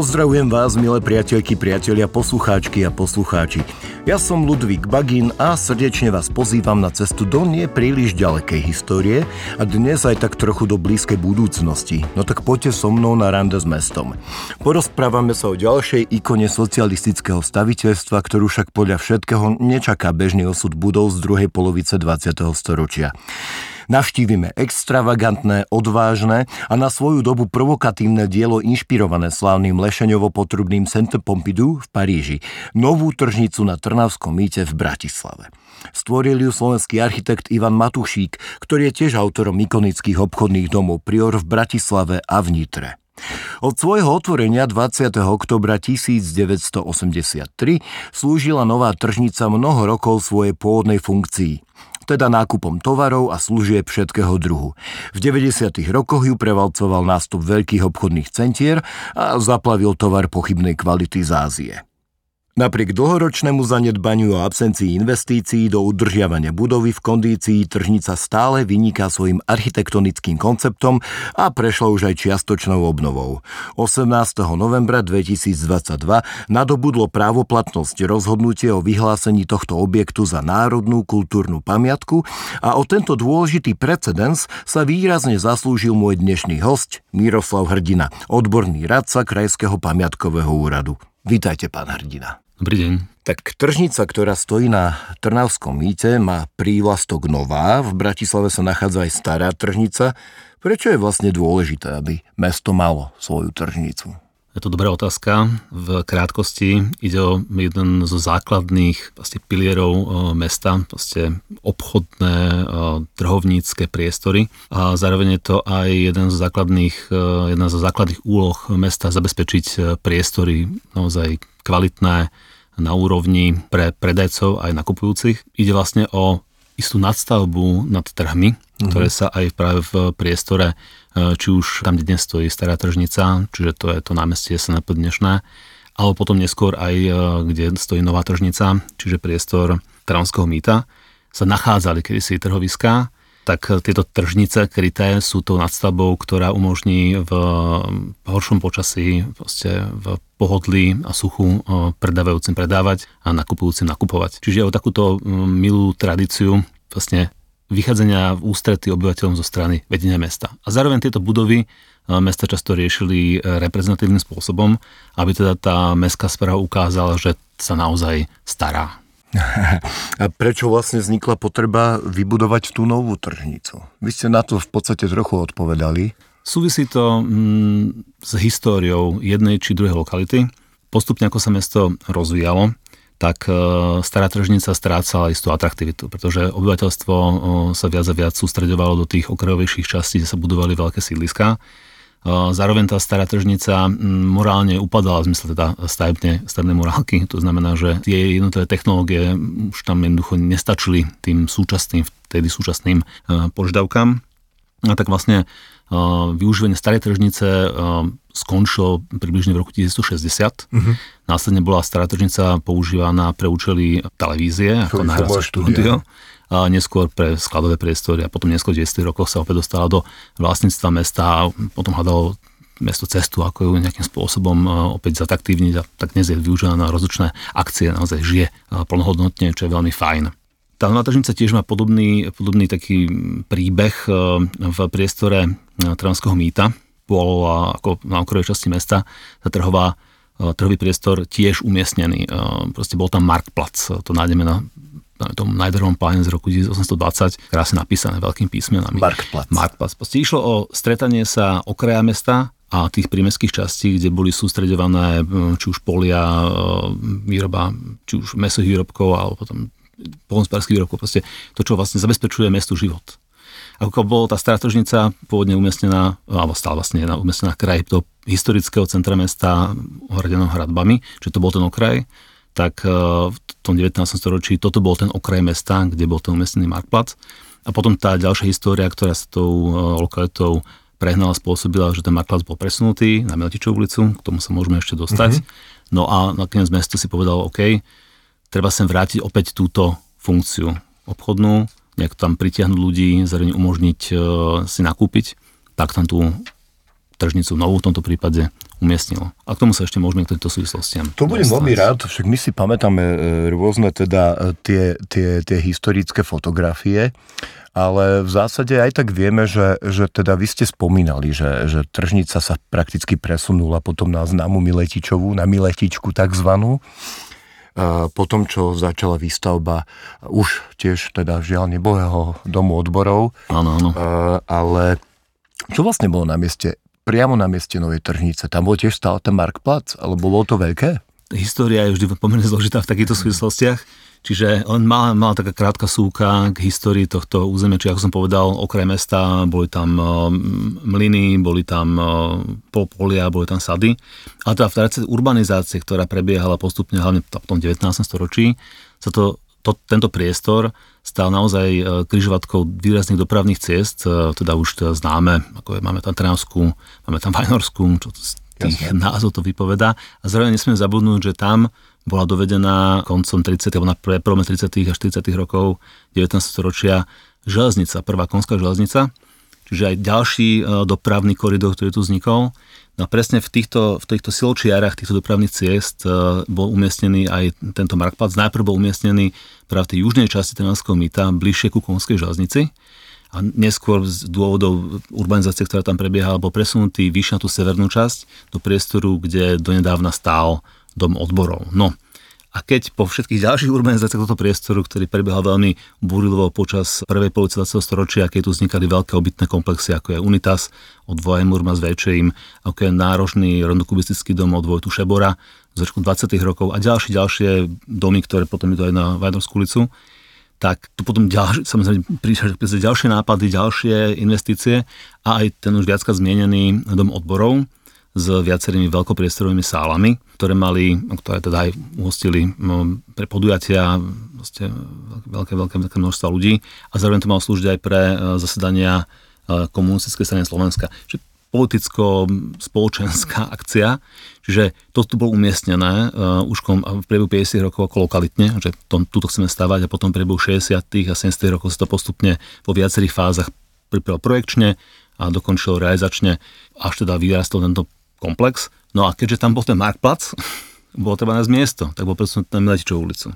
Pozdravujem vás, milé priateľky, priatelia, poslucháčky a poslucháči. Ja som Ludvík Bagin a srdečne vás pozývam na cestu do nie príliš ďalekej histórie a dnes aj tak trochu do blízkej budúcnosti. No tak poďte so mnou na rande s mestom. Porozprávame sa o ďalšej ikone socialistického staviteľstva, ktorú však podľa všetkého nečaká bežný osud budov z druhej polovice 20. storočia. Navštívime extravagantné, odvážne a na svoju dobu provokatívne dielo inšpirované slávnym Lešeňovo-potrubným Centre Pompidou v Paríži, novú tržnicu na Trnavskom mýte v Bratislave. Stvoril ju slovenský architekt Ivan Matušík, ktorý je tiež autorom ikonických obchodných domov Prior v Bratislave a v Nitre. Od svojho otvorenia 20. oktobra 1983 slúžila nová tržnica mnoho rokov svojej pôvodnej funkcii teda nákupom tovarov a služieb všetkého druhu. V 90. rokoch ju prevalcoval nástup veľkých obchodných centier a zaplavil tovar pochybnej kvality z Ázie. Napriek dlhoročnému zanedbaniu a absencii investícií do udržiavania budovy v kondícii tržnica stále vyniká svojim architektonickým konceptom a prešla už aj čiastočnou obnovou. 18. novembra 2022 nadobudlo právoplatnosť rozhodnutie o vyhlásení tohto objektu za národnú kultúrnu pamiatku a o tento dôležitý precedens sa výrazne zaslúžil môj dnešný host Miroslav Hrdina, odborný radca Krajského pamiatkového úradu. Vítajte, pán Hrdina. Dobrý deň. Tak tržnica, ktorá stojí na Trnavskom mýte, má prívlastok nová. V Bratislave sa nachádza aj stará tržnica. Prečo je vlastne dôležité, aby mesto malo svoju tržnicu? Je to dobrá otázka. V krátkosti ide o jeden zo základných vlastne, pilierov e, mesta, vlastne obchodné, e, trhovnícke priestory. A zároveň je to aj jeden zo základných, e, jedna zo základných úloh mesta zabezpečiť priestory naozaj kvalitné, na úrovni pre predajcov aj nakupujúcich. Ide vlastne o istú nadstavbu nad trhmi, mm-hmm. ktoré sa aj práve v priestore, e, či už tam, kde dnes stojí stará tržnica, čiže to je to námestie SNP dnešné, alebo potom neskôr aj, e, kde stojí nová tržnica, čiže priestor Tranského mýta, sa nachádzali kedysi trhoviská, tak tieto tržnice kryté sú tou nadstavbou, ktorá umožní v horšom počasí, v pohodlí a suchu predávajúcim predávať a nakupujúcim nakupovať. Čiže o takúto milú tradíciu vlastne vychádzania v ústrety obyvateľom zo strany vedenia mesta. A zároveň tieto budovy mesta často riešili reprezentatívnym spôsobom, aby teda tá mestská správa ukázala, že sa naozaj stará a prečo vlastne vznikla potreba vybudovať tú novú tržnicu? Vy ste na to v podstate trochu odpovedali. Súvisí to mm, s históriou jednej či druhej lokality. Postupne ako sa mesto rozvíjalo, tak e, stará tržnica strácala istú atraktivitu, pretože obyvateľstvo e, sa viac a viac sústredovalo do tých okrajovejších častí, kde sa budovali veľké sídliská Zároveň tá stará tržnica morálne upadala v zmysle teda stavebne, stavebnej morálky. To znamená, že tie jednotlivé technológie už tam jednoducho nestačili tým súčasným, vtedy súčasným požiadavkám. A tak vlastne využívanie starej tržnice skončilo približne v roku 1960. Uh-huh. Mhm. Následne bola stará tržnica používaná pre účely televízie, ako nahrávacie štúdio a neskôr pre skladové priestory a potom neskôr v 10 rokoch sa opäť dostala do vlastníctva mesta a potom hľadalo mesto cestu, ako ju nejakým spôsobom e, opäť zataktívniť a tak dnes je využívaná na rozličné akcie, naozaj žije e, plnohodnotne, čo je veľmi fajn. Tá nová tiež má podobný, podobný taký príbeh e, v priestore Tranského mýta. Bol ako na okrovej časti mesta tá trhová trhový priestor tiež umiestnený. Proste bol tam Marktplatz, to nájdeme na tom Najderovom pláne z roku 1820, krásne napísané veľkým písmenami. Marktplatz. Marktplatz. Proste išlo o stretanie sa okraja mesta a tých prímeských častí, kde boli sústredované či už polia, e, výroba, či už mesových výrobkov, alebo potom polnospodárských výrobkov, proste to, čo vlastne zabezpečuje mestu život. Ako bolo tá stará tržnica pôvodne umiestnená, alebo stále vlastne umiestnená kraj do historického centra mesta ohradenom hradbami, že to bol ten okraj, tak e, v tom 19. storočí toto bol ten okraj mesta, kde bol ten umiestnený Marktplatz. A potom tá ďalšia história, ktorá sa tou e, lokalitou prehnala, spôsobila, že ten Marktplatz bol presunutý na Miletičovú ulicu, k tomu sa môžeme ešte dostať. Mm-hmm. No a nakoniec mesto si povedalo, OK, treba sem vrátiť opäť túto funkciu obchodnú, nejak tam pritiahnuť ľudí, zároveň umožniť uh, si nakúpiť, tak tam tú tržnicu novú v tomto prípade umiestnilo. A k tomu sa ešte môžeme k tejto súvislostiam. To budem veľmi rád, však my si pamätáme e, rôzne teda e, tie, tie, tie historické fotografie, ale v zásade aj tak vieme, že, že teda vy ste spomínali, že, že tržnica sa prakticky presunula potom na známu Miletičovú, na Miletičku takzvanú po tom, čo začala výstavba už tiež teda žiaľ nebohého domu odborov. Áno, áno. Ale čo vlastne bolo na mieste, priamo na mieste Novej tržnice? Tam bol tiež stále ten Markplatz, alebo bolo to veľké? História je vždy pomerne zložitá v takýchto súvislostiach. Čiže on mal, mal taká krátka súka k histórii tohto územia, či ako som povedal, okraj mesta, boli tam uh, mlyny, boli tam uh, polia, boli tam sady. A teda v rámci urbanizácie, ktorá prebiehala postupne hlavne v tom 19. storočí, sa to, to, tento priestor stal naozaj uh, križovatkou výrazných dopravných ciest, uh, teda už teda známe, ako je, máme tam Trnavskú, máme tam Vajnorskú, čo z tých Jasne. názov to vypoveda. A zároveň nesmieme zabudnúť, že tam bola dovedená koncom 30. alebo na prvom 30. a 40. rokov 19. storočia železnica, prvá konská železnica, čiže aj ďalší e, dopravný koridor, ktorý tu vznikol. No a presne v týchto, v týchto siločiarach týchto dopravných ciest e, bol umiestnený aj tento Markplatz. Najprv bol umiestnený práve v tej južnej časti Trnavského mýta, bližšie ku konskej železnici a neskôr z dôvodov urbanizácie, ktorá tam prebiehala, bol presunutý vyššie na tú severnú časť do priestoru, kde donedávna stál dom odborov. No, a keď po všetkých ďalších urbanizáciách tohto priestoru, ktorý prebiehal veľmi búrilovo počas prvej polovice 20. storočia, keď tu vznikali veľké obytné komplexy, ako je Unitas od Vojemurma s Večejím, ako je náročný rondokubistický dom od Vojtu Šebora z roku 20. rokov a ďalšie, ďalšie domy, ktoré potom idú aj na Vajnorskú ulicu, tak tu potom ďalšie, samozrejme prišli ďalšie nápady, ďalšie investície a aj ten už viacka zmienený dom odborov, s viacerými veľkopriestorovými sálami, ktoré mali, ktoré teda aj uhostili no, pre podujatia vlastne veľké, veľké, veľké množstva ľudí a zároveň to malo slúžiť aj pre e, zasedania e, komunistickej strany Slovenska. Čiže politicko-spoločenská akcia, čiže to tu bolo umiestnené uh, už kom, v priebehu 50 rokov ako lokalitne, že to, tuto chceme stavať a potom v priebehu 60 a 70 rokov sa to postupne vo viacerých fázach pripravil projekčne a dokončilo realizačne, až teda vyrastol tento komplex. No a keďže tam bol ten Marktplatz, bolo treba nájsť miesto, tak bol presunutý na Miletičovú ulicu.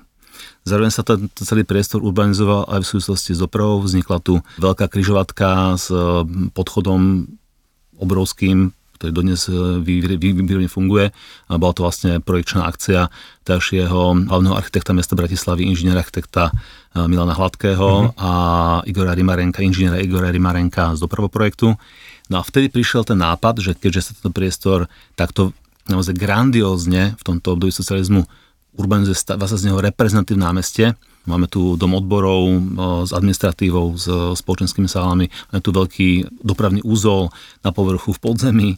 Zároveň sa ten celý priestor urbanizoval aj v súvislosti s dopravou. Vznikla tu veľká kryžovatka s e, podchodom obrovským, ktorý dodnes výborne funguje. A bola to vlastne projekčná akcia ďalšieho hlavného architekta mesta Bratislavy, inžiniera architekta e, Milana Hladkého mm-hmm. a Igora Rimarenka, inžiniera Igora Rimarenka z dopravoprojektu. projektu No a vtedy prišiel ten nápad, že keďže sa tento priestor takto naozaj grandiózne v tomto období socializmu urbanizuje, stáva sa z neho reprezentatívne námestie. Máme tu dom odborov s administratívou, s spoločenskými sálami, máme tu veľký dopravný úzol na povrchu v podzemí.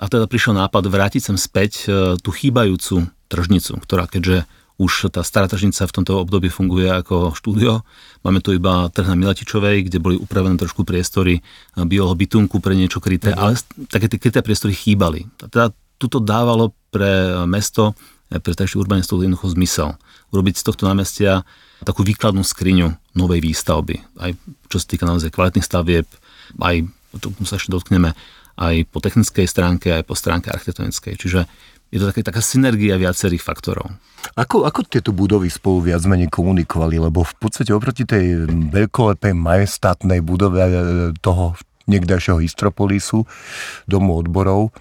A teda prišiel nápad vrátiť sem späť e, tú chýbajúcu tržnicu, ktorá keďže už tá stará tržnica v tomto období funguje ako štúdio. Máme tu iba trh na Milatičovej, kde boli upravené trošku priestory bieleho bytunku pre niečo kryté, mm. ale také tie kryté priestory chýbali. Teda tuto dávalo pre mesto, pre tajších urbanistov jednoducho zmysel. Urobiť z tohto námestia takú výkladnú skriňu novej výstavby. Aj čo sa týka naozaj kvalitných stavieb, aj, to sa ešte dotkneme, aj po technickej stránke, aj po stránke architektonickej. Čiže je to také, taká synergia viacerých faktorov. Ako, ako tieto budovy spolu viac menej komunikovali? Lebo v podstate oproti tej veľkolepej majestátnej budove e, toho niekdajšieho Histropolisu, domu odborov,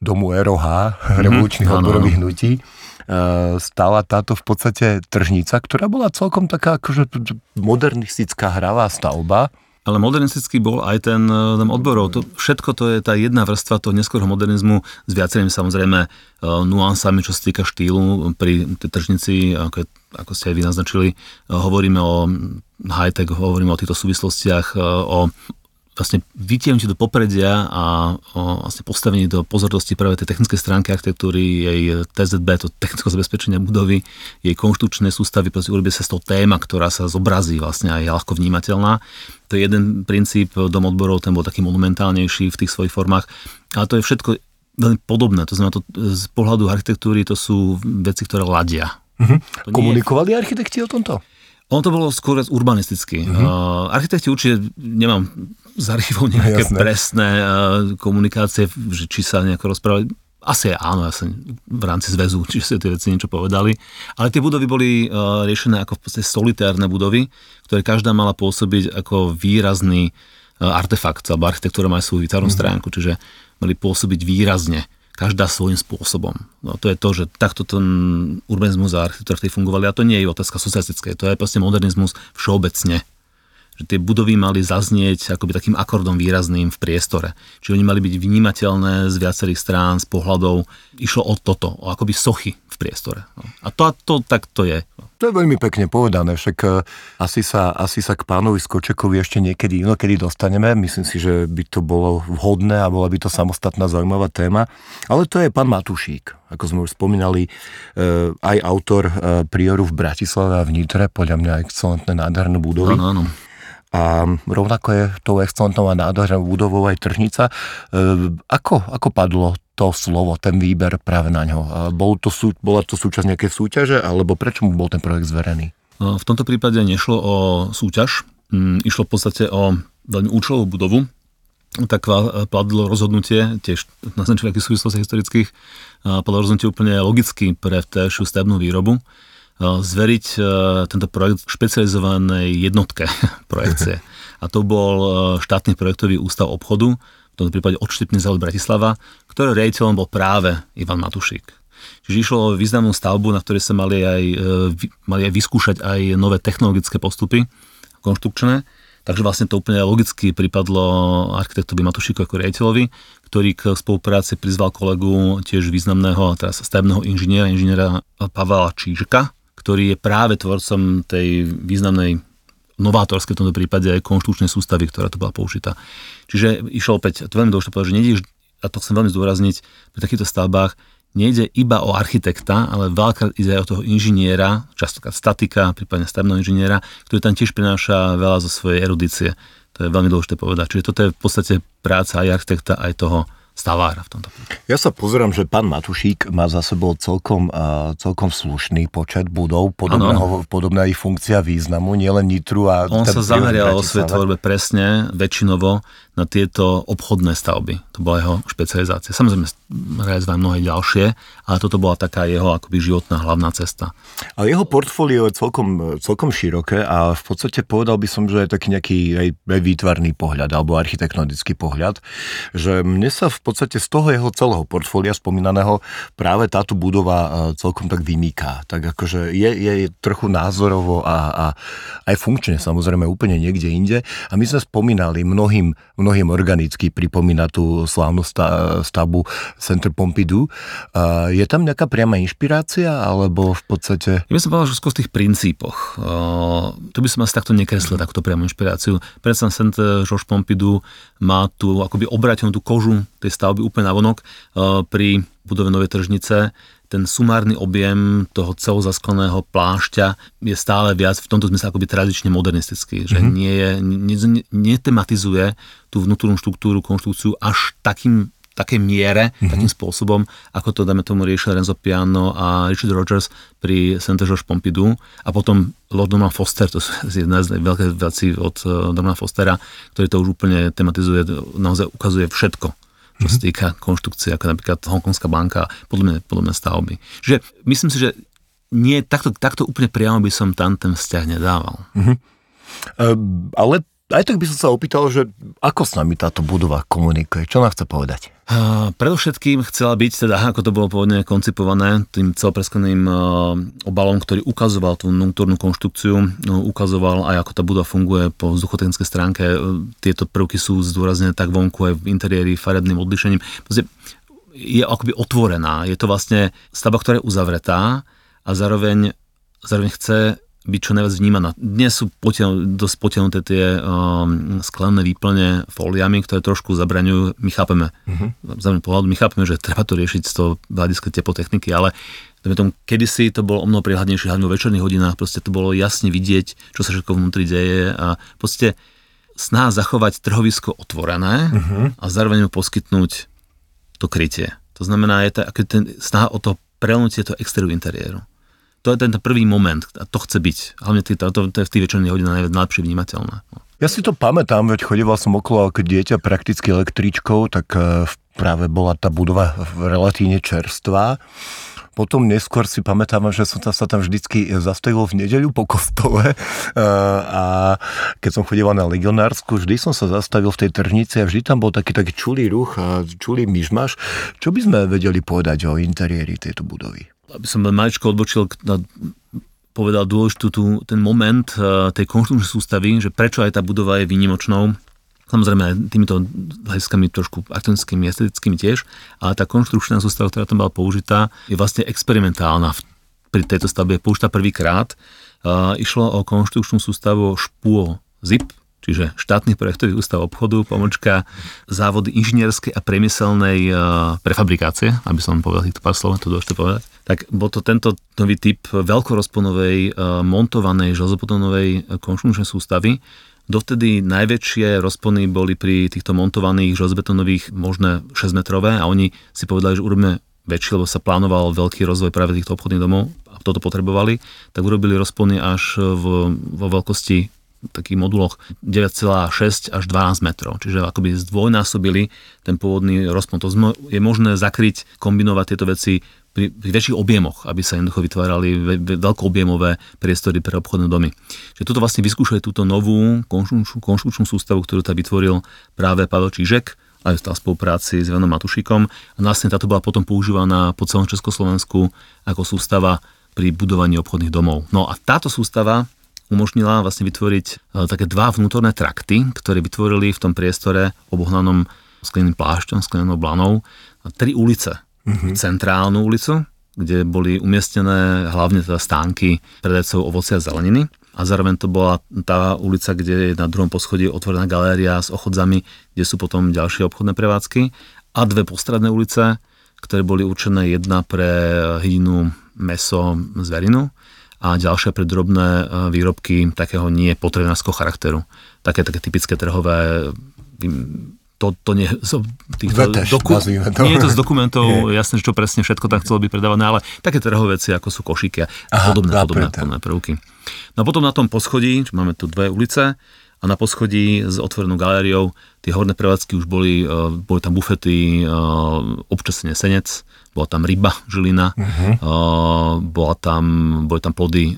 domu ROH, mm-hmm, revolučných áno, odborových áno. hnutí, e, stala táto v podstate tržnica, ktorá bola celkom taká akože modernistická hravá stavba ale modernistický bol aj ten, e, ten odborov. To, všetko to je tá jedna vrstva toho neskôrho modernizmu s viacerými samozrejme e, nuansami, čo sa týka štýlu pri tej tržnici, ako, ako ste aj vy naznačili. E, hovoríme o high-tech, hovoríme o týchto súvislostiach, o vlastne vytiahnutie do popredia a o vlastne postavenie do pozornosti práve tej technickej stránky architektúry, jej TZB, to technické zabezpečenie budovy, jej konštrukčné sústavy, proste urobí sa z toho téma, ktorá sa zobrazí vlastne aj ľahko vnímateľná. To je jeden princíp dom odborov, ten bol taký monumentálnejší v tých svojich formách, ale to je všetko veľmi podobné. To znamená, to z pohľadu architektúry to sú veci, ktoré ladia. Mm-hmm. Komunikovali je... architekti o tomto? On to bolo skôr urbanisticky. Mm-hmm. Uh, architekti určite, nemám z archívov nejaké Jasné. presné uh, komunikácie, že či sa nejako rozprávali. Asi áno, ja som v rámci zväzu, či sa tie veci niečo povedali. Ale tie budovy boli uh, riešené ako v podstate solitárne budovy, ktoré každá mala pôsobiť ako výrazný uh, artefakt, alebo architektúra má svoju výtvarnú mm-hmm. stránku, čiže mali pôsobiť výrazne každá svojím spôsobom. No, to je to, že takto ten urbanizmus a architektúra fungovali a to nie je otázka socialistické, to je proste modernizmus všeobecne že tie budovy mali zaznieť akoby takým akordom výrazným v priestore. Čiže oni mali byť vnímateľné z viacerých strán, z pohľadov. Išlo o toto, o akoby sochy v priestore. No. A to, to tak to je. To je veľmi pekne povedané, však e, asi sa, asi sa k pánovi Skočekovi ešte niekedy inokedy dostaneme. Myslím si, že by to bolo vhodné a bola by to samostatná zaujímavá téma. Ale to je pán Matušík, ako sme už spomínali, e, aj autor e, prioru v Bratislave a v Nitre, podľa mňa excelentné nádherné budovy. Áno, áno. A rovnako je tou excelentnou a nádhernou budovou aj tržnica. E, ako, ako padlo to slovo, ten výber práve na ňo? Bol to, bola to súčasť nejaké súťaže, alebo prečo mu bol ten projekt zverený? V tomto prípade nešlo o súťaž, mm, išlo v podstate o veľmi účelovú budovu, tak padlo rozhodnutie, tiež na nejakých súvislosti historických, padlo rozhodnutie úplne logicky pre vtejšiu stavebnú výrobu, zveriť e, tento projekt špecializovanej jednotke projekcie. A to bol e, štátny projektový ústav obchodu, v tomto prípade odštipný závod Bratislava, ktorý rejiteľom bol práve Ivan Matušík. Čiže išlo o významnú stavbu, na ktorej sa mali aj, e, mali aj vyskúšať aj nové technologické postupy konštrukčné. Takže vlastne to úplne logicky pripadlo architektovi Matušíku ako riaditeľovi, ktorý k spolupráci prizval kolegu tiež významného teraz stavebného inžiniera, inžiniera Pavla Čížka, ktorý je práve tvorcom tej významnej novátorskej v tomto prípade aj konštručnej sústavy, ktorá tu bola použitá. Čiže išlo opäť, to veľmi dôležité povedať, že nejde, a to chcem veľmi zdôrazniť, pri takýchto stavbách nejde iba o architekta, ale veľakrát ide aj o toho inžiniera, častokrát statika, prípadne stavebného inžiniera, ktorý tam tiež prináša veľa zo svojej erudície. To je veľmi dôležité povedať. Čiže toto je v podstate práca aj architekta, aj toho stavára v tomto Ja sa pozerám, že pán Matušík má za sebou celkom, uh, celkom slušný počet budov, podobného, podobná ich funkcia významu, nielen Nitru a... On sa zamerial o svojej tvorbe presne, väčšinovo na tieto obchodné stavby. To bola jeho špecializácia. Samozrejme, realizoval mnohé ďalšie, ale toto bola taká jeho akoby životná hlavná cesta. Ale jeho portfólio je celkom, celkom široké a v podstate povedal by som, že je taký nejaký aj, aj výtvarný pohľad alebo architektonický pohľad, že mne sa v podstate z toho jeho celého portfólia spomínaného práve táto budova e, celkom tak vymýka. Tak akože je, je trochu názorovo a, a aj funkčne samozrejme úplne niekde inde. A my sme spomínali mnohým mnohým organicky pripomína tú slávnu stavbu Centre Pompidou. Je tam nejaká priama inšpirácia, alebo v podstate... Ja by som povedal, že skôr v tých princípoch. Tu by som asi takto nekreslil, takúto priamu inšpiráciu. Predsa Centre Georges Pompidou má tu akoby obrátenú tú kožu tej stavby úplne na vonok. Pri budove Novej tržnice ten sumárny objem toho celozaskleného plášťa je stále viac v tomto zmysle akoby tradične modernistický, že mm-hmm. nie je, ne, netematizuje tú vnútornú štruktúru, konštrukciu až takým takej miere, mm-hmm. takým spôsobom, ako to, dáme tomu, riešil Renzo Piano a Richard Rogers pri Saint George Pompidou a potom Lord Norman Foster, to je jedna z veľkých vecí od uh, Normana Fostera, ktorý to už úplne tematizuje, naozaj ukazuje všetko čo sa mhm. týka konštrukcie, ako napríklad Hongkongská banka a podobné, podobné stavby. Čiže myslím si, že nie, takto, takto úplne priamo by som tam ten vzťah nedával. Uh, ale aj tak by som sa opýtal, že ako s nami táto budova komunikuje? Čo nám chce povedať? Uh, predovšetkým chcela byť, teda ako to bolo pôvodne koncipované, tým celopreskleným uh, obalom, ktorý ukazoval tú vnútornú konštrukciu, no, ukazoval aj ako tá budova funguje po vzduchotechnickej stránke. Uh, tieto prvky sú zdôraznené tak vonku aj v interiéri farebným odlišením. Proste je akoby otvorená. Je to vlastne stavba, ktorá je uzavretá a zároveň, zároveň chce byť čo najviac vnímaná. Dnes sú potiaľ, dosť potiahnuté tie um, sklené výplne fóliami, ktoré trošku zabraňujú. My chápeme, uh-huh. za pohľadu, my chápeme, že treba to riešiť z toho hľadiska teplotechniky, ale tom, kedysi to bolo o mnoho prihľadnejšie, hlavne vo večerných hodinách, proste to bolo jasne vidieť, čo sa všetko vnútri deje a proste sná zachovať trhovisko otvorené uh-huh. a zároveň mu poskytnúť to krytie. To znamená, je to, ten snaha o to prelunutie toho exteriéru interiéru. To je ten prvý moment a to chce byť. Hlavne to, to, je v tých večerných hodinách najlepšie vnímateľné. Ja si to pamätám, veď chodieval som okolo ako dieťa prakticky električkou, tak e, práve bola tá budova relatívne čerstvá. Potom neskôr si pamätám, že som sa tam vždycky zastavil v nedeľu po kostole e, a keď som chodieval na legionársku, vždy som sa zastavil v tej tržnici a vždy tam bol taký taký čulý ruch a čulý myšmaš. Čo by sme vedeli povedať o interiéri tejto budovy? Aby som maličko odbočil na povedal dôležitú tu, ten moment uh, tej konštrukčnej sústavy, že prečo aj tá budova je výnimočnou. Samozrejme aj týmito hľadiskami trošku architektonickými, estetickými tiež, ale tá konštrukčná sústava, ktorá tam bola použitá, je vlastne experimentálna. Pri tejto stavbe je použitá prvýkrát. Uh, išlo o konštrukčnú sústavu špúo ZIP, čiže štátny projektový ústav obchodu, pomočka závody inžinierskej a priemyselnej uh, prefabrikácie, aby som povedal týchto pár slov, to dôležité povedať tak bol to tento nový typ veľkorozponovej eh, montovanej železopotonovej eh, konštrukčnej sústavy. Dovtedy najväčšie rozpony boli pri týchto montovaných železobetonových možné 6 metrové a oni si povedali, že urobíme väčší, lebo sa plánoval veľký rozvoj práve týchto obchodných domov a toto potrebovali, tak urobili rozpony až v, vo veľkosti takých moduloch 9,6 až 12 metrov. Čiže akoby zdvojnásobili ten pôvodný rozpon. To je možné zakryť, kombinovať tieto veci pri, pri väčších objemoch, aby sa jednoducho vytvárali veľkoobjemové priestory pre obchodné domy. Čiže toto vlastne vyskúšuje túto novú konštrukčnú sústavu, ktorú tam vytvoril práve Pavel Čížek, aj v spolupráci s Janom Matušikom. A vlastne táto bola potom používaná po celom Československu ako sústava pri budovaní obchodných domov. No a táto sústava umožnila vlastne vytvoriť e, také dva vnútorné trakty, ktoré vytvorili v tom priestore obohnanom skleným plášťom, sklenou blanou, tri ulice mm-hmm. centrálnu ulicu, kde boli umiestnené hlavne teda stánky predajcov ovocia a zeleniny. A zároveň to bola tá ulica, kde je na druhom poschodí otvorená galéria s ochodzami, kde sú potom ďalšie obchodné prevádzky. A dve postradné ulice, ktoré boli určené jedna pre hydinu, meso, zverinu a ďalšia pre drobné e, výrobky takého nie potrebnárskeho charakteru. Také, také typické trhové to, to nie, z tých doku, nie je to z dokumentov, je. jasné, čo presne všetko tak chcelo byť predávané, ale také trhové veci, ako sú košíky a Aha, podobné, podobné, podobné prvky. No a potom na tom poschodí, máme tu dve ulice, a na poschodí s otvorenou galériou tie horné prevádzky už boli, e, boli tam bufety, e, občasne senec, bola tam ryba, žilina, uh-huh. uh, bola tam, boli tam plody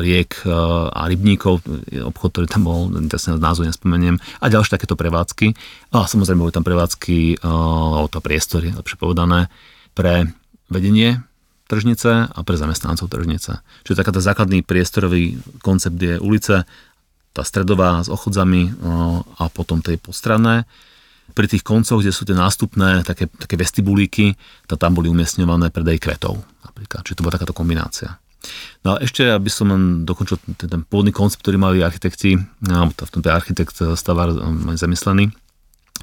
riek a rybníkov, obchod, ktorý tam bol, teraz názov nespomeniem, a ďalšie takéto prevádzky. A samozrejme boli tam prevádzky, alebo to priestory, lepšie povedané, pre vedenie tržnice a pre zamestnancov tržnice. Čiže taká tá základný priestorový koncept je ulice, tá stredová s ochodzami uh, a potom tej postranné pri tých koncoch, kde sú tie nástupné také, také vestibulíky, to tam boli umiestňované predaj kvetov napríklad. Čiže to bola takáto kombinácia. No a ešte, aby som len dokončil ten, ten pôvodný koncept, ktorý mali architekti, alebo v tomto architekt stavár um, zamyslený,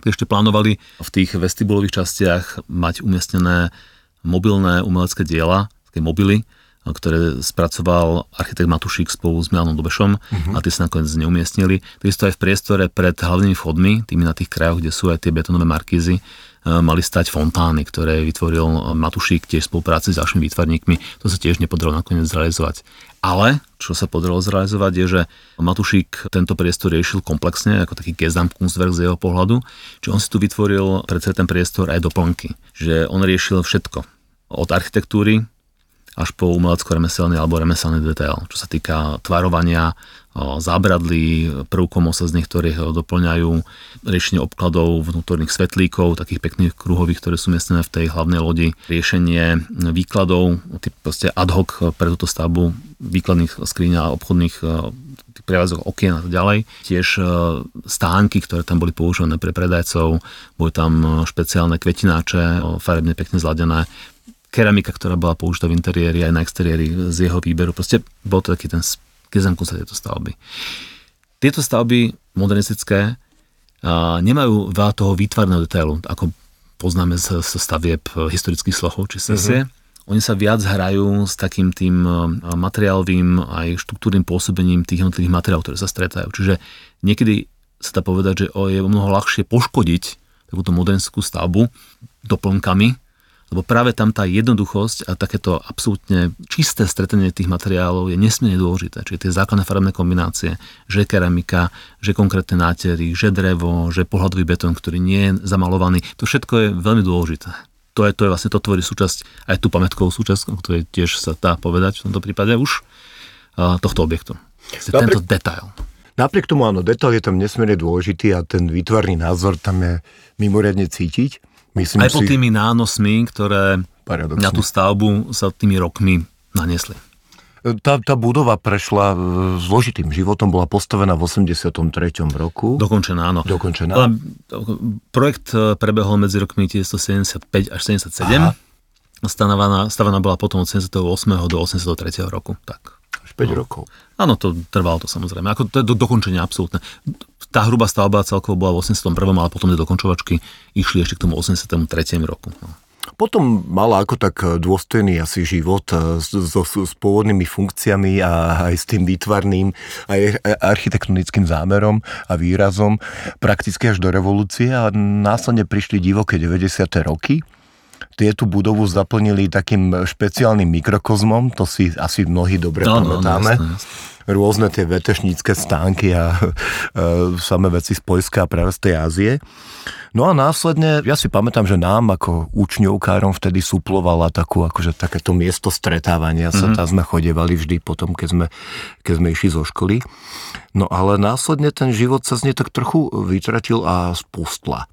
ešte plánovali v tých vestibulových častiach mať umiestnené mobilné umelecké diela, také mobily, ktoré spracoval architekt Matušík spolu s Milanom Dobešom uh-huh. a tie sa nakoniec neumiestnili. Takisto aj v priestore pred hlavnými vchodmi, tými na tých krajoch, kde sú aj tie betonové markízy, e, mali stať fontány, ktoré vytvoril Matušík tiež v spolupráci s ďalšími výtvarníkmi. To sa tiež nepodarilo nakoniec zrealizovať. Ale, čo sa podarilo zrealizovať, je, že Matušík tento priestor riešil komplexne, ako taký Gesamtkunstwerk z jeho pohľadu, že on si tu vytvoril pre ten priestor aj doplnky. Že on riešil všetko. Od architektúry, až po umelecko-remeselný alebo remeselný detail. Čo sa týka tvarovania, zábradlí, prvkom osazných, ktoré doplňajú riešenie obkladov vnútorných svetlíkov, takých pekných kruhových, ktoré sú miestnené v tej hlavnej lodi, riešenie výkladov, proste ad hoc pre túto stavbu výkladných skriň a obchodných prevádzok okien a tak ďalej. Tiež stánky, ktoré tam boli používané pre predajcov, boli tam špeciálne kvetináče, farebne pekne zladené, keramika, ktorá bola použitá v interiéri aj na exteriéri z jeho výberu. Proste bol to taký ten sa tejto stavby. Tieto stavby modernistické nemajú veľa toho výtvarného detailu, ako poznáme z, z stavieb historických slohov či sesie. Uh-huh. Oni sa viac hrajú s takým tým materiálovým aj štruktúrnym pôsobením tých jednotlivých materiálov, ktoré sa stretajú. Čiže niekedy sa dá povedať, že je mnoho ľahšie poškodiť takúto modernistickú stavbu doplnkami, Lebo práve tam tá jednoduchosť a takéto absolútne čisté stretanie tých materiálov je nesmierne dôležité. Čiže tie základné farebné kombinácie, že keramika, že konkrétne nátery, že drevo, že pohľadový betón, ktorý nie je zamalovaný, to všetko je veľmi dôležité. To je, to je vlastne, to tvorí súčasť, aj tú pamätkovú súčasť, o ktorej tiež sa dá povedať v tomto prípade už, tohto objektu. Napriek, tento detail. Napriek tomu áno, detail je tam nesmierne dôležitý a ten výtvarný názor tam je mimoriadne cítiť. Myslím Aj pod si... tými nánosmi, ktoré Paradoxne. na tú stavbu sa tými rokmi nanesli. Tá, tá budova prešla e, zložitým životom, bola postavená v 83. roku. Dokončená, áno. Dokončená. Ale projekt e, prebehol medzi rokmi 1975 až 77. Aha. Stanovená, stavaná bola potom od 78. do 83. roku. Tak. Až 5 no. rokov. Áno, to trvalo to samozrejme. Ako to je do, dokončenie absolútne. Tá hrubá stavba celkovo bola v 81., ale potom tie dokončovačky išli ešte k tomu 83. roku. No. Potom mala ako tak dôstojný asi život so, so, s pôvodnými funkciami a aj s tým výtvarným aj architektonickým zámerom a výrazom prakticky až do revolúcie a následne prišli divoké 90. roky tie tú budovu zaplnili takým špeciálnym mikrokozmom, to si asi mnohí dobre no, pamätáme. No, jasne, Rôzne tie vetešnícke stánky a e, samé veci z Poľska a práve z tej Ázie. No a následne, ja si pamätám, že nám ako učňovkárom vtedy suplovala takú, akože takéto miesto stretávania sa, mm-hmm. tam sme chodievali vždy potom, keď sme, keď sme išli zo školy. No ale následne ten život sa z nej tak trochu vytratil a spustla.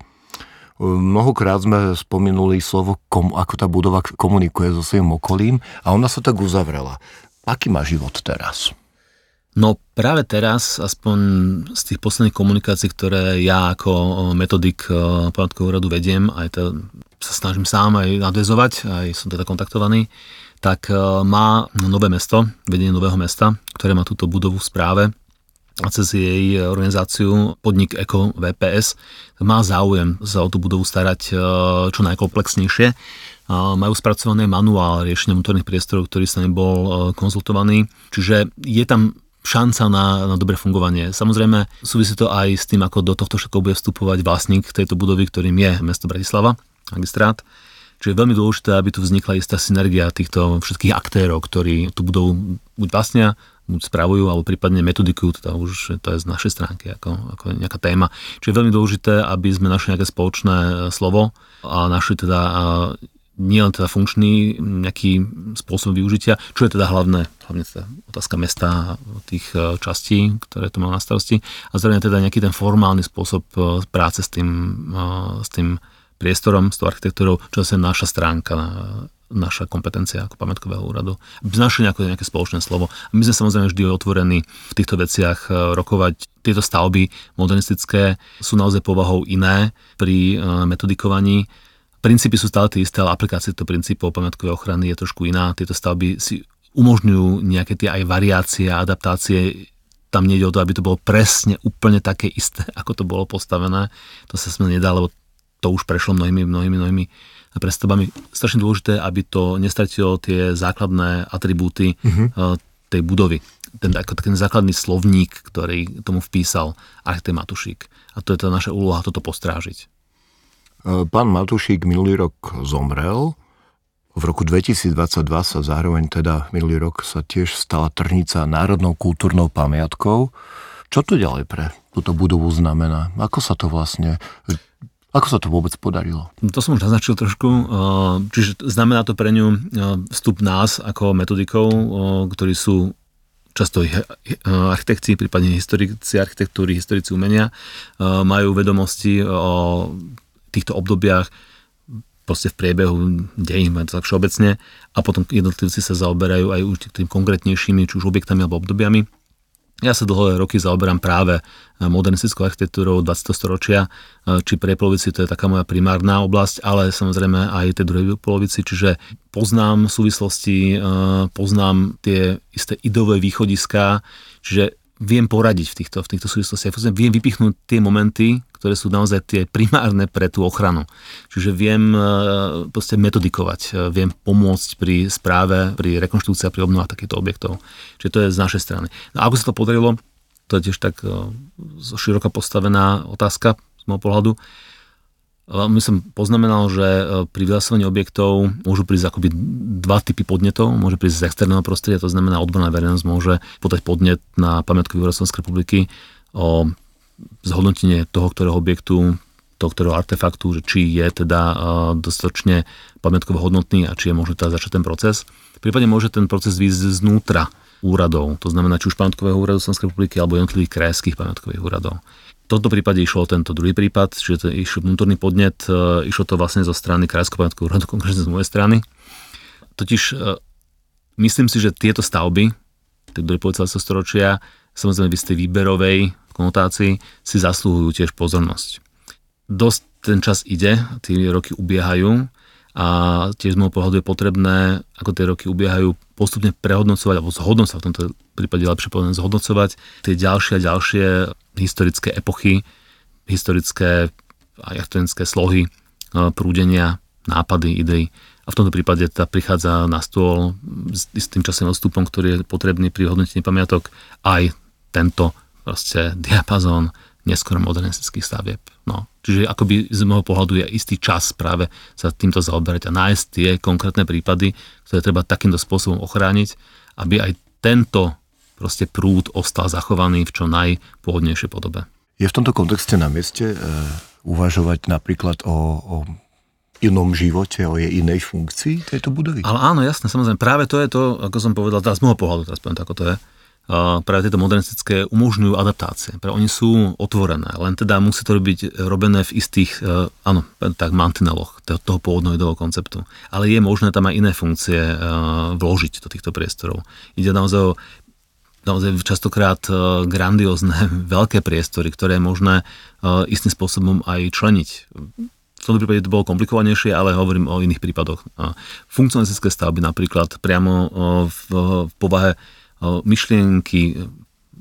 Mnohokrát sme spomenuli slovo, kom, ako tá budova komunikuje so svojím okolím a ona sa tak uzavrela. Aký má život teraz? No práve teraz, aspoň z tých posledných komunikácií, ktoré ja ako metodik pamiatkového úradu vediem, aj to sa snažím sám aj nadvezovať, aj som teda kontaktovaný, tak má nové mesto, vedenie nového mesta, ktoré má túto budovu v správe cez jej organizáciu podnik Eko VPS má záujem sa o tú budovu starať e, čo najkomplexnejšie. Majú spracovaný manuál riešenia vnútorných priestorov, ktorý sa nebol e, konzultovaný. Čiže je tam šanca na, na dobré fungovanie. Samozrejme, súvisí to aj s tým, ako do tohto všetko bude vstupovať vlastník tejto budovy, ktorým je mesto Bratislava, magistrát. Čiže je veľmi dôležité, aby tu vznikla istá synergia týchto všetkých aktérov, ktorí tú budovu buď vlastnia, buď spravujú, alebo prípadne metodikujú, teda už to je z našej stránky ako, ako nejaká téma. Čiže je veľmi dôležité, aby sme našli nejaké spoločné e, slovo a našli teda nie len teda funkčný nejaký spôsob využitia, čo je teda hlavné, hlavne teda otázka mesta tých e, častí, ktoré to majú na starosti a zároveň teda nejaký ten formálny spôsob e, práce s tým, s tým priestorom, s tou architektúrou, čo je naša stránka naša kompetencia ako pamätkového úradu. Našli nejaké, nejaké spoločné slovo. My sme samozrejme vždy otvorení v týchto veciach e, rokovať. Tieto stavby modernistické sú naozaj povahou iné pri e, metodikovaní. Princípy sú stále tie isté, ale aplikácia týchto princípov pamätkovej ochrany je trošku iná. Tieto stavby si umožňujú nejaké tie aj variácie a adaptácie tam nejde o to, aby to bolo presne úplne také isté, ako to bolo postavené. To sa sme nedá, lebo to už prešlo mnohými, mnohými, mnohými prestavbami. Strašne dôležité, aby to nestratilo tie základné atribúty uh-huh. tej budovy. Ten, ako ten základný slovník, ktorý tomu vpísal architekt Matušík. A to je tá naša úloha toto postrážiť. E, pán Matušík minulý rok zomrel. V roku 2022 sa zároveň teda minulý rok sa tiež stala Trnica národnou kultúrnou pamiatkou. Čo to ďalej pre túto budovu znamená? Ako sa to vlastne ako sa to vôbec podarilo? To som už naznačil trošku. Čiže znamená to pre ňu vstup nás ako metodikov, ktorí sú často architekti, prípadne historici architektúry, historici umenia, majú vedomosti o týchto obdobiach proste v priebehu dejín, tak všeobecne a potom jednotlivci sa zaoberajú aj už tým konkrétnejšími, či už objektami alebo obdobiami. Ja sa dlhé roky zaoberám práve modernistickou architektúrou 20. storočia, či pre polovici to je taká moja primárna oblasť, ale samozrejme aj tej druhej polovici, čiže poznám súvislosti, poznám tie isté ideové východiska, čiže viem poradiť v týchto, v týchto súvislostiach. Viem vypichnúť tie momenty, ktoré sú naozaj tie primárne pre tú ochranu. Čiže viem e, proste metodikovať, e, viem pomôcť pri správe, pri rekonštrukcii a pri obnovách takýchto objektov. Čiže to je z našej strany. No a ako sa to podarilo, to je tiež tak e, široka postavená otázka z môjho pohľadu. My som poznamenal, že pri vyhlasovaní objektov môžu prísť akoby dva typy podnetov. Môže prísť z externého prostredia, to znamená odborná verejnosť môže podať podnet na pamiatkový úrad Slovenskej republiky o zhodnotenie toho, ktorého objektu, toho, ktorého artefaktu, že či je teda dostatočne pamiatkovo hodnotný a či je možné teda začať ten proces. Prípadne môže ten proces výjsť znútra úradov, to znamená či už pamiatkového úradu Slovenskej republiky alebo jednotlivých krajských pamiatkových úradov. V tomto prípade išlo tento druhý prípad, čiže to išiel vnútorný podnet, e, išlo to vlastne zo strany Krajského pamiatkového úradu, konkrétne z mojej strany. Totiž e, myslím si, že tieto stavby, tie druhé polovice storočia, samozrejme v istej výberovej konotácii, si zaslúhujú tiež pozornosť. Dosť ten čas ide, tie roky ubiehajú a tiež z môjho pohľadu je potrebné, ako tie roky ubiehajú, postupne prehodnocovať alebo zhodnocovať, v tomto prípade lepšie povedané zhodnocovať tie ďalšie a ďalšie historické epochy, historické a architektonické slohy, e, prúdenia, nápady, idei. A v tomto prípade teda prichádza na stôl s tým časovým odstupom, ktorý je potrebný pri hodnotení pamiatok, aj tento proste diapazón neskôr modernistických stavieb. No. Čiže akoby z môjho pohľadu je istý čas práve sa týmto zaoberať a nájsť tie konkrétne prípady, ktoré treba takýmto spôsobom ochrániť, aby aj tento proste prúd ostal zachovaný v čo najpôvodnejšej podobe. Je v tomto kontexte na mieste e, uvažovať napríklad o, o inom živote, o jej inej funkcii tejto budovy? Ale áno, jasné, samozrejme. Práve to je to, ako som povedal, teraz z môjho pohľadu, teraz poviem ako to je, práve tieto modernistické umožňujú adaptácie. Pre oni sú otvorené, len teda musí to byť robené v istých, e, áno, tak mantineloch toho pôvodného ideového konceptu. Ale je možné tam aj iné funkcie e, vložiť do týchto priestorov. Ide naozaj o naozaj častokrát e, grandiózne veľké priestory, ktoré je možné istým spôsobom aj členiť. V tomto prípade to bolo komplikovanejšie, ale hovorím o iných prípadoch. Funkcionalistické stavby napríklad priamo v povahe myšlienky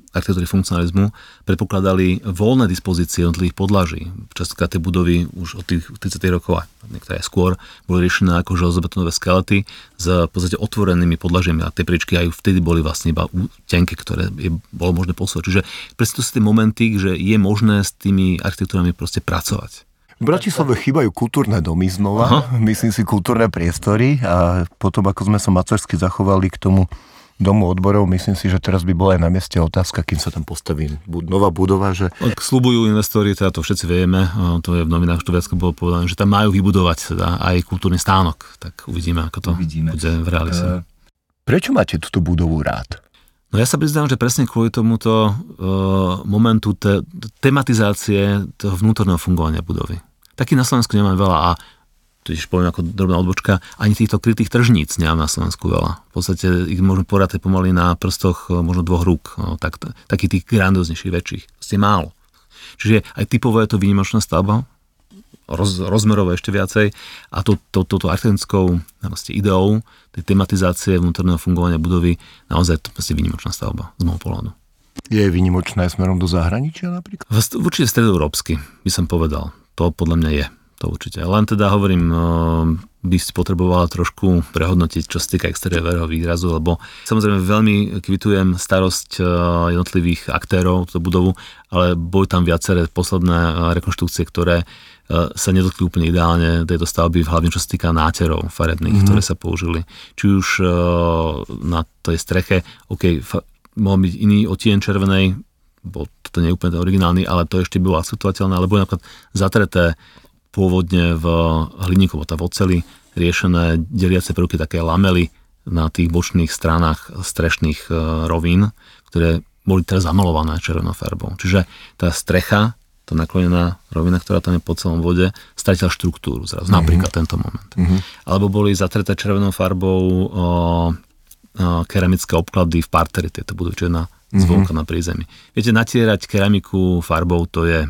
architektúry funkcionalizmu predpokladali voľné dispozície jednotlivých podlaží. Častokrát tie budovy už od tých 30. rokov a niektoré aj skôr boli riešené ako železobetonové skelety s v podstate otvorenými podlažiami a tie priečky aj vtedy boli vlastne iba tenké, ktoré je, bolo možné posúvať. Čiže presne to sú tie momenty, že je možné s tými architektúrami proste pracovať. V Bratislave chýbajú kultúrne domy znova, Aha. myslím si kultúrne priestory a potom ako sme sa macersky zachovali k tomu domu odborov, myslím si, že teraz by bola aj na mieste otázka, kým sa tam postaví nová budova. Že... Slubujú investori, teda to všetci vieme, to je v novinách to viac bolo povedané, že tam majú vybudovať teda aj kultúrny stánok. Tak uvidíme, ako to uvidíme. bude v realize. Uh, prečo máte túto budovu rád? No ja sa priznám, že presne kvôli tomuto uh, momentu te, tematizácie toho vnútorného fungovania budovy. Taký na Slovensku nemám veľa a tiež poviem ako drobná odbočka, ani týchto krytých tržníc nemám na Slovensku veľa. V podstate ich môžeme porátať pomaly na prstoch e, možno dvoch rúk, no, tak, takých tých grandióznejších, väčších. Proste málo. Čiže aj typové je to výnimočná stavba, roz, rozmerové ešte viacej a to, to, toto architektonickou ideou tej tematizácie vnútorného fungovania budovy naozaj to proste výnimočná stavba z môjho pohľadu. Je výnimočná smerom do zahraničia napríklad? Určite stredoeurópsky by som povedal. To podľa mňa je. To určite. Len teda hovorím, by si potrebovala trošku prehodnotiť, čo sa týka exteriérového výrazu, lebo samozrejme veľmi kvitujem starosť jednotlivých aktérov tú budovu, ale boli tam viaceré posledné rekonštrukcie, ktoré sa nedotkli úplne ideálne tejto stavby, hlavne čo sa týka náterov farebných, mm-hmm. ktoré sa použili. Či už na tej streche, OK, fa- mohol byť iný otien červenej, bol toto nie je úplne originálny, ale to ešte bolo akceptovateľné, alebo napríklad zatreté pôvodne v hliníkovo v oceli riešené deliace prvky také lamely na tých bočných stranách strešných e, rovín, ktoré boli teraz zamalované červenou farbou. Čiže tá strecha, tá naklonená rovina, ktorá tam je po celom vode, stratila štruktúru zrazu, mm-hmm. napríklad tento moment. Mm-hmm. Alebo boli zatreté červenou farbou o, o, keramické obklady v parteri, tieto budú na mhm. zvonka mm-hmm. na prízemí. Viete, natierať keramiku farbou to je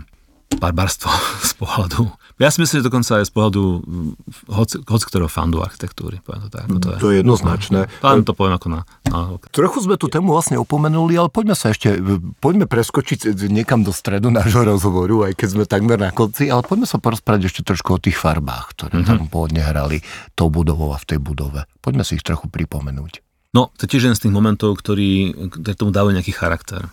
barbarstvo z pohľadu ja si myslím, že dokonca aj z pohľadu mm, hoci, hoci ktorého fandu architektúry. Poviem to, tak, ako to, je. to je jednoznačné. Pán to poviem ako na, na... Trochu sme tú tému vlastne opomenuli, ale poďme sa ešte, poďme preskočiť niekam do stredu nášho rozhovoru, aj keď sme takmer na konci, ale poďme sa porozprávať ešte trošku o tých farbách, ktoré mm-hmm. tam pôvodne hrali tou budovou a v tej budove. Poďme si ich trochu pripomenúť. No, to je tiež jeden z tých momentov, ktorý, ktorý tomu dávajú nejaký charakter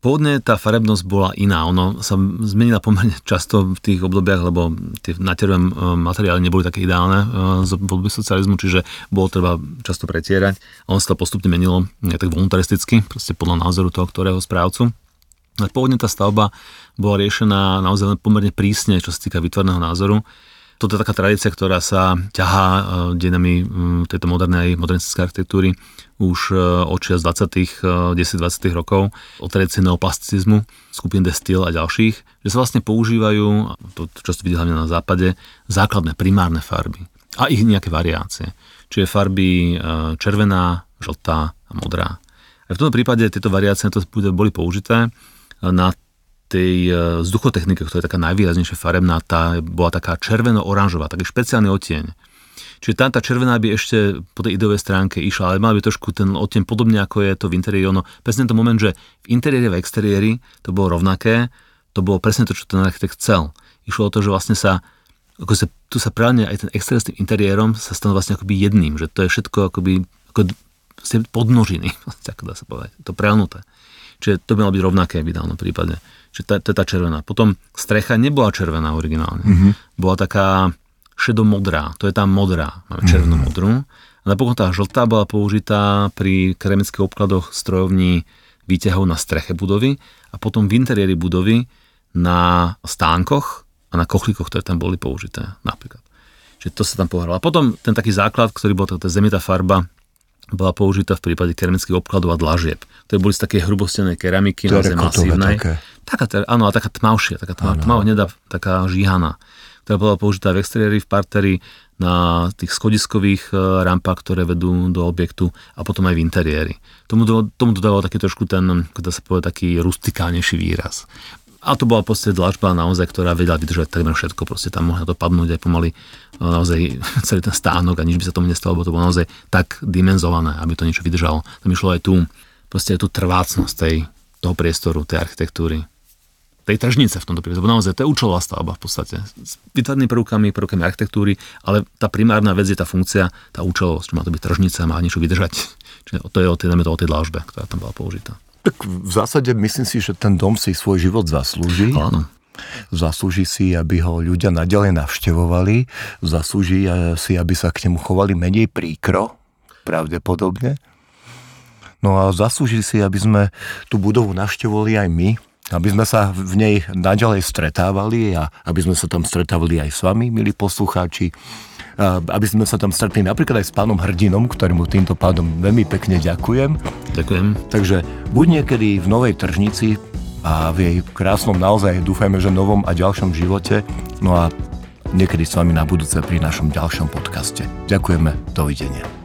Pôvodne tá farebnosť bola iná, ono sa zmenila pomerne často v tých obdobiach, lebo tie natierové materiály neboli také ideálne z období socializmu, čiže bolo treba často pretierať. A on sa to postupne menilo tak voluntaristicky, proste podľa názoru toho, ktorého správcu. Pôvodne tá stavba bola riešená naozaj pomerne prísne, čo sa týka vytvorného názoru toto je taká tradícia, ktorá sa ťahá e, denami tejto modernej modernistickej architektúry už e, od z 20. 10-20. rokov, od tradície neoplasticizmu, skupín Destil a ďalších, že sa vlastne používajú, to často vidí hlavne na západe, základné primárne farby a ich nejaké variácie. Čiže farby e, červená, žltá a modrá. A v tomto prípade tieto variácie to boli použité na tej e, vzduchotechnike, ktorá je taká najvýraznejšia farebná, tá bola taká červeno-oranžová, taký špeciálny odtieň. Čiže tá, tá červená by ešte po tej ideovej stránke išla, ale mala by trošku ten odtieň podobne ako je to v interiéri. Ono, presne ten moment, že v interiéri v exteriéri to bolo rovnaké, to bolo presne to, čo ten architekt chcel. Išlo o to, že vlastne sa, ako sa tu sa právne aj ten exteriér s tým interiérom sa stanú vlastne akoby jedným, že to je všetko akoby ako podnožiny, ako dá sa povedať, to prelnuté. Čiže to by malo byť rovnaké v ideálnom prípade. Čiže to, to je tá červená. Potom strecha nebola červená originálne. Mm-hmm. Bola taká šedomodrá. To je tá modrá. Máme červenomodrú. A napokon tá žltá bola použitá pri keramických obkladoch strojovní výťahov na streche budovy a potom v interiéri budovy na stánkoch a na kochlíkoch, ktoré tam boli použité napríklad. Čiže to sa tam pohralo. A potom ten taký základ, ktorý bol tá zemitá farba, bola použitá v prípade keramických obkladov a dlažieb. To boli z také hrubostenej keramiky, naozaj masívnej. Taká, áno, a taká tmavšia, taká tma, tmavo hnedá, taká žíhaná, ktorá bola použitá v exteriéri, v parteri, na tých schodiskových e, rampách, ktoré vedú do objektu a potom aj v interiéri. Tomu, tomu dodával taký trošku ten, ako sa povie, taký rustikálnejší výraz. A to bola proste dlažba naozaj, ktorá vedela vydržať takmer všetko. Proste tam mohla to padnúť aj pomaly naozaj celý ten stánok a nič by sa tomu nestalo, lebo to bolo naozaj tak dimenzované, aby to niečo vydržalo. Tam išlo aj tu, proste aj tú trvácnosť tej, toho priestoru, tej architektúry tej tržnice v tomto prípade. Naozaj to je účelová stavba v podstate. S vytvarnými prvkami, prvkami architektúry, ale tá primárna vec je tá funkcia, tá účelovosť, čo má to byť tržnica, má niečo vydržať. Čiže to je o tej, o tej dlážbe, ktorá tam bola použitá. Tak v zásade myslím si, že ten dom si svoj život zaslúži. Áno. Zaslúži si, aby ho ľudia nadalej navštevovali. Zaslúži si, aby sa k nemu chovali menej príkro, pravdepodobne. No a zaslúži si, aby sme tú budovu navštevovali aj my, aby sme sa v nej naďalej stretávali a aby sme sa tam stretávali aj s vami, milí poslucháči aby sme sa tam stretli napríklad aj s pánom Hrdinom, ktorému týmto pádom veľmi pekne ďakujem. Ďakujem. Takže buď niekedy v Novej Tržnici a v jej krásnom naozaj dúfajme, že novom a ďalšom živote. No a niekedy s vami na budúce pri našom ďalšom podcaste. Ďakujeme, dovidenia.